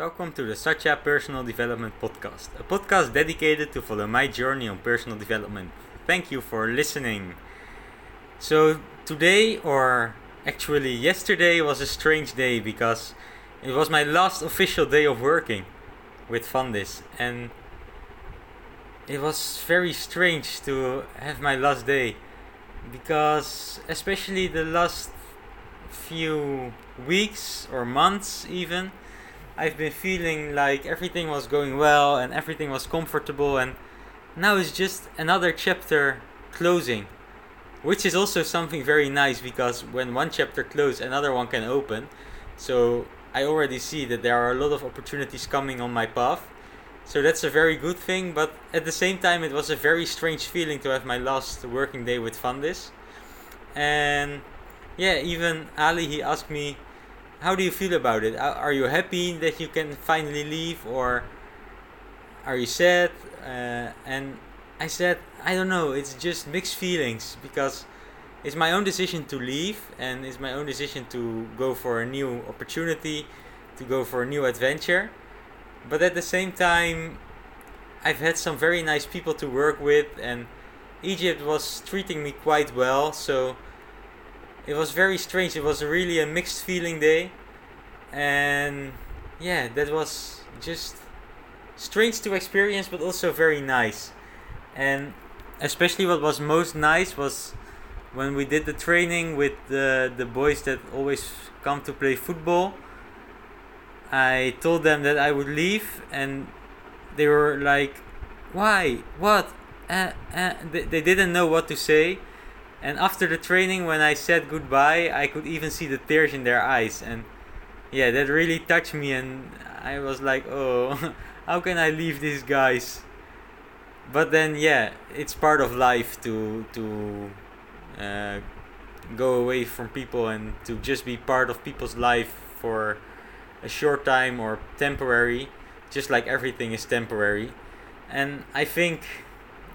Welcome to the Satya Personal Development Podcast, a podcast dedicated to follow my journey on personal development. Thank you for listening. So, today, or actually yesterday, was a strange day because it was my last official day of working with Fundis, and it was very strange to have my last day because, especially the last few weeks or months, even I've been feeling like everything was going well and everything was comfortable, and now it's just another chapter closing, which is also something very nice because when one chapter closes, another one can open. So I already see that there are a lot of opportunities coming on my path. So that's a very good thing, but at the same time, it was a very strange feeling to have my last working day with Fundis. And yeah, even Ali, he asked me, how do you feel about it? Are you happy that you can finally leave, or are you sad? Uh, and I said, I don't know. It's just mixed feelings because it's my own decision to leave, and it's my own decision to go for a new opportunity, to go for a new adventure. But at the same time, I've had some very nice people to work with, and Egypt was treating me quite well. So it was very strange. It was really a mixed feeling day, and yeah, that was just strange to experience, but also very nice. And especially what was most nice was when we did the training with the the boys that always come to play football. I told them that I would leave, and they were like, "Why? What?" Uh, uh, they, they didn't know what to say and after the training, when I said goodbye, I could even see the tears in their eyes. And yeah, that really touched me. And I was like, oh, how can I leave these guys? But then, yeah, it's part of life to to uh, go away from people and to just be part of people's life for a short time or temporary, just like everything is temporary. And I think,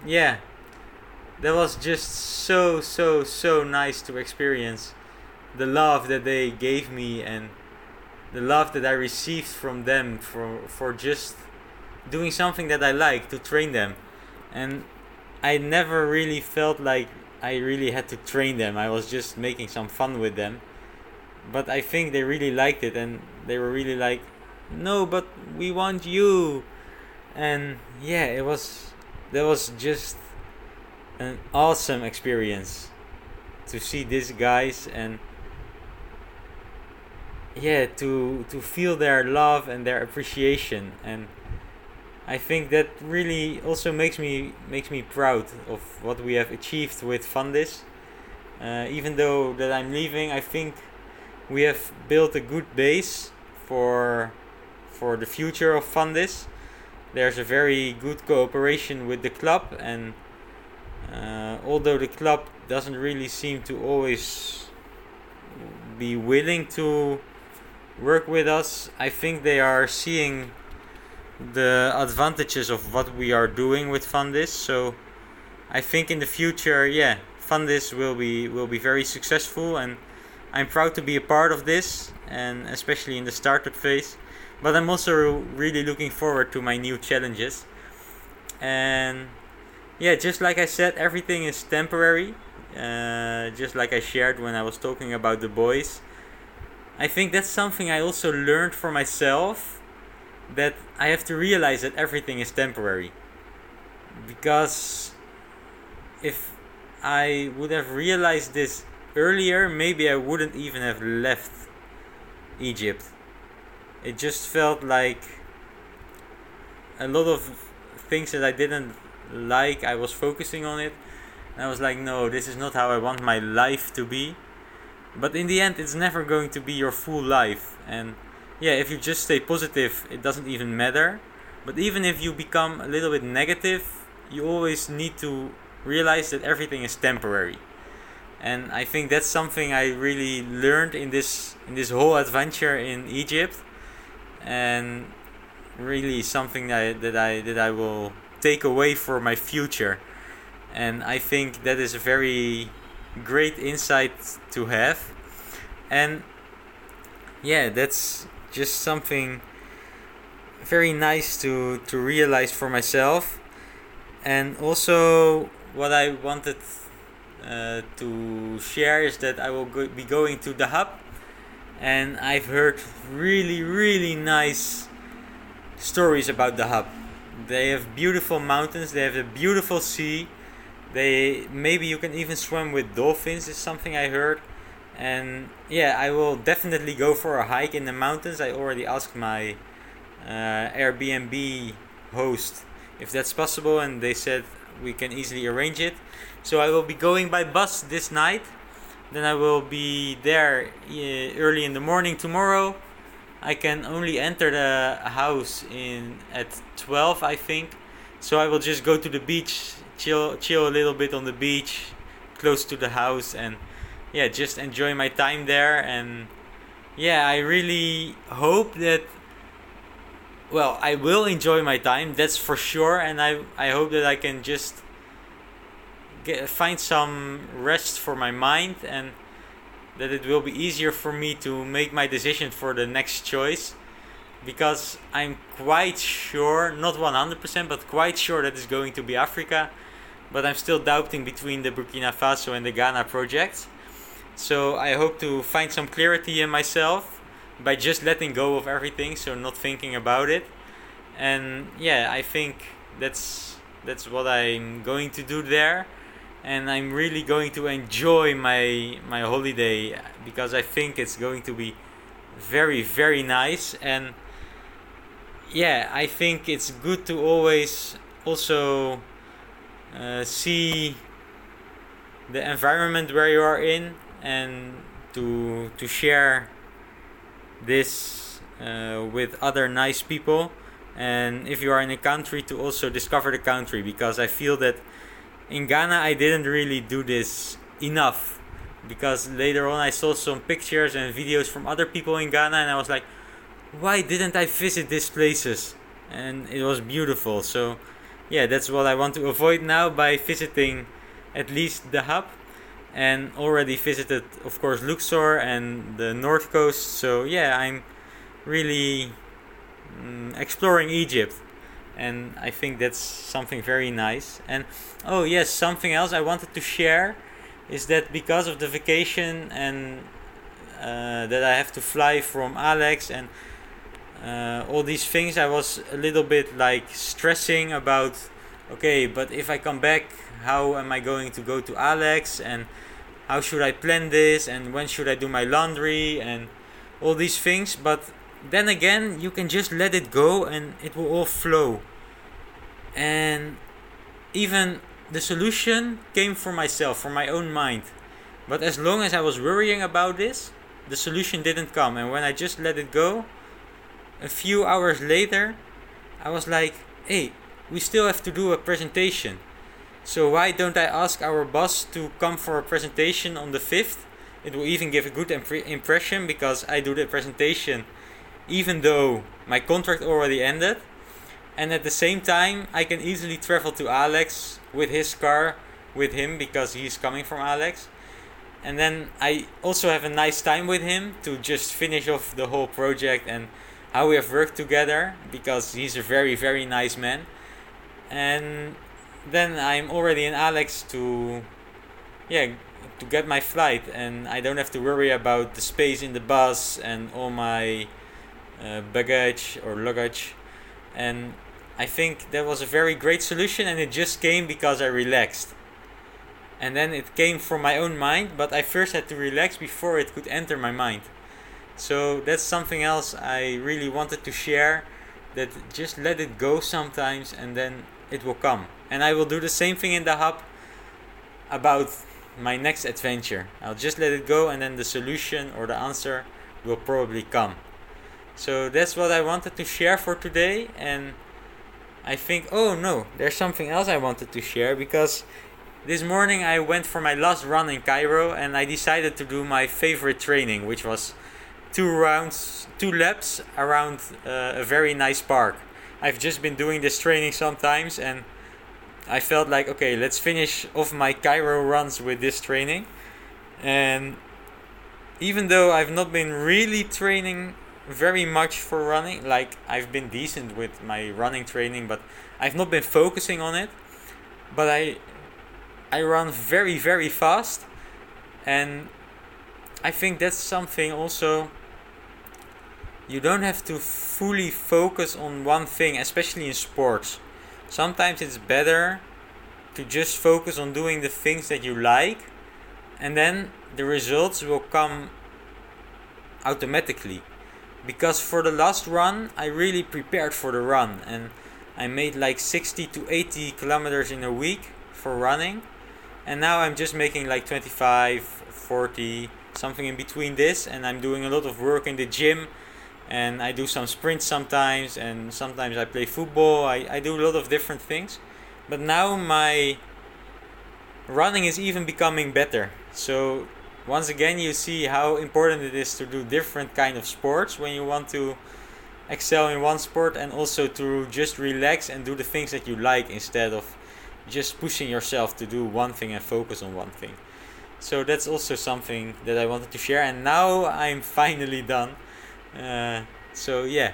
yeah, that was just so so so nice to experience the love that they gave me and the love that I received from them for for just doing something that I like to train them. And I never really felt like I really had to train them. I was just making some fun with them. But I think they really liked it and they were really like no but we want you. And yeah it was that was just an awesome experience to see these guys and yeah to to feel their love and their appreciation and I think that really also makes me makes me proud of what we have achieved with Fundis. Uh, even though that I'm leaving, I think we have built a good base for for the future of Fundis. There's a very good cooperation with the club and uh, although the club doesn't really seem to always be willing to work with us, I think they are seeing the advantages of what we are doing with Fundis. So I think in the future, yeah, Fundis will be will be very successful, and I'm proud to be a part of this, and especially in the startup phase. But I'm also really looking forward to my new challenges, and yeah, just like I said, everything is temporary. Uh, just like I shared when I was talking about the boys. I think that's something I also learned for myself that I have to realize that everything is temporary. Because if I would have realized this earlier, maybe I wouldn't even have left Egypt. It just felt like a lot of things that I didn't like I was focusing on it. And I was like, no, this is not how I want my life to be. But in the end, it's never going to be your full life. And yeah, if you just stay positive, it doesn't even matter. But even if you become a little bit negative, you always need to realize that everything is temporary. And I think that's something I really learned in this in this whole adventure in Egypt, and really something that that I that I will take away for my future. And I think that is a very great insight to have. And yeah, that's just something very nice to to realize for myself and also what I wanted uh, to share is that I will go- be going to Dahab and I've heard really really nice stories about Dahab they have beautiful mountains they have a beautiful sea. They maybe you can even swim with dolphins is something I heard. And yeah I will definitely go for a hike in the mountains. I already asked my uh, Airbnb host if that's possible and they said we can easily arrange it. So I will be going by bus this night. Then I will be there uh, early in the morning tomorrow I can only enter the house in at 12 I think. So I will just go to the beach chill chill a little bit on the beach close to the house and yeah just enjoy my time there. And yeah I really hope that well I will enjoy my time that's for sure. And I I hope that I can just get find some rest for my mind and that it will be easier for me to make my decision for the next choice because I'm quite sure, not 100%, but quite sure that it's going to be Africa. But I'm still doubting between the Burkina Faso and the Ghana project. So I hope to find some clarity in myself by just letting go of everything, so not thinking about it. And yeah, I think that's that's what I'm going to do there and I'm really going to enjoy my my holiday because I think it's going to be very very nice. And yeah I think it's good to always also uh, see the environment where you are in and to to share this uh, with other nice people. And if you are in a country to also discover the country because I feel that in Ghana, I didn't really do this enough because later on I saw some pictures and videos from other people in Ghana, and I was like, why didn't I visit these places? And it was beautiful. So, yeah, that's what I want to avoid now by visiting at least Dahab. And already visited, of course, Luxor and the north coast. So, yeah, I'm really mm, exploring Egypt and I think that's something very nice. And oh yes, something else I wanted to share is that because of the vacation and uh, that I have to fly from Alex and uh, all these things, I was a little bit like stressing about. Okay, but if I come back, how am I going to go to Alex and how should I plan this and when should I do my laundry and all these things, but then again, you can just let it go and it will all flow. And even the solution came from myself, from my own mind. But as long as I was worrying about this, the solution didn't come. And when I just let it go, a few hours later, I was like, hey, we still have to do a presentation. So why don't I ask our boss to come for a presentation on the 5th? It will even give a good impre- impression because I do the presentation even though my contract already ended. And at the same time, I can easily travel to Alex with his car with him because he's coming from Alex. And then I also have a nice time with him to just finish off the whole project and how we have worked together because he's a very, very nice man. And then I'm already in Alex to, yeah, to get my flight and I don't have to worry about the space in the bus and all my uh, baggage or luggage. And i think that was a very great solution and it just came because i relaxed. And then it came from my own mind but i first had to relax before it could enter my mind. So that's something else i really wanted to share that just let it go sometimes and then it will come. And i will do the same thing in Dahab about my next adventure. I'll just let it go and then the solution or the answer will probably come so that's what I wanted to share for today. And I think, oh no, there's something else I wanted to share because this morning I went for my last run in Cairo and I decided to do my favorite training, which was two rounds, two laps around uh, a very nice park. I've just been doing this training sometimes and I felt like, okay, let's finish off my Cairo runs with this training. And even though I've not been really training very much for running. Like I've been decent with my running training, but I've not been focusing on it. But I I run very very fast and I think that's something also you don't have to fully focus on one thing, especially in sports. Sometimes it's better to just focus on doing the things that you like and then the results will come automatically because for the last run I really prepared for the run and I made like 60 to 80 kilometers in a week for running. And now I'm just making like 25 40 something in between this and I'm doing a lot of work in the gym and I do some sprints sometimes and sometimes I play football. I, I do a lot of different things. But now my running is even becoming better. So once again you see how important it is to do different kind of sports when you want to excel in one sport and also to just relax and do the things that you like instead of just pushing yourself to do one thing and focus on one thing. So that's also something that i wanted to share and now i'm finally done. Uh, so yeah.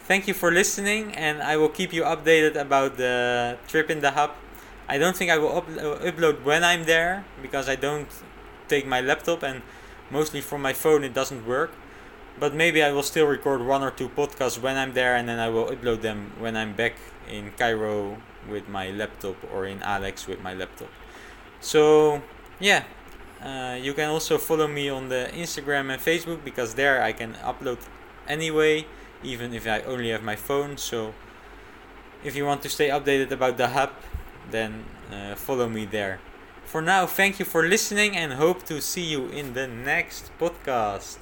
Thank you for listening and i will keep you updated about the trip in Dahab. I don't think i will up- upload when i'm there because i don't take my laptop and mostly from my phone it doesn't work. But maybe I will still record one or two podcasts when I'm there and then I will upload them when I'm back in Cairo with my laptop or in Alex with my laptop. So, yeah, uh, you can also follow me on the Instagram and Facebook because there I can upload anyway, even if I only have my phone. So, if you want to stay updated about Dahab, then uh, follow me there. For now, thank you for listening and hope to see you in the next podcast.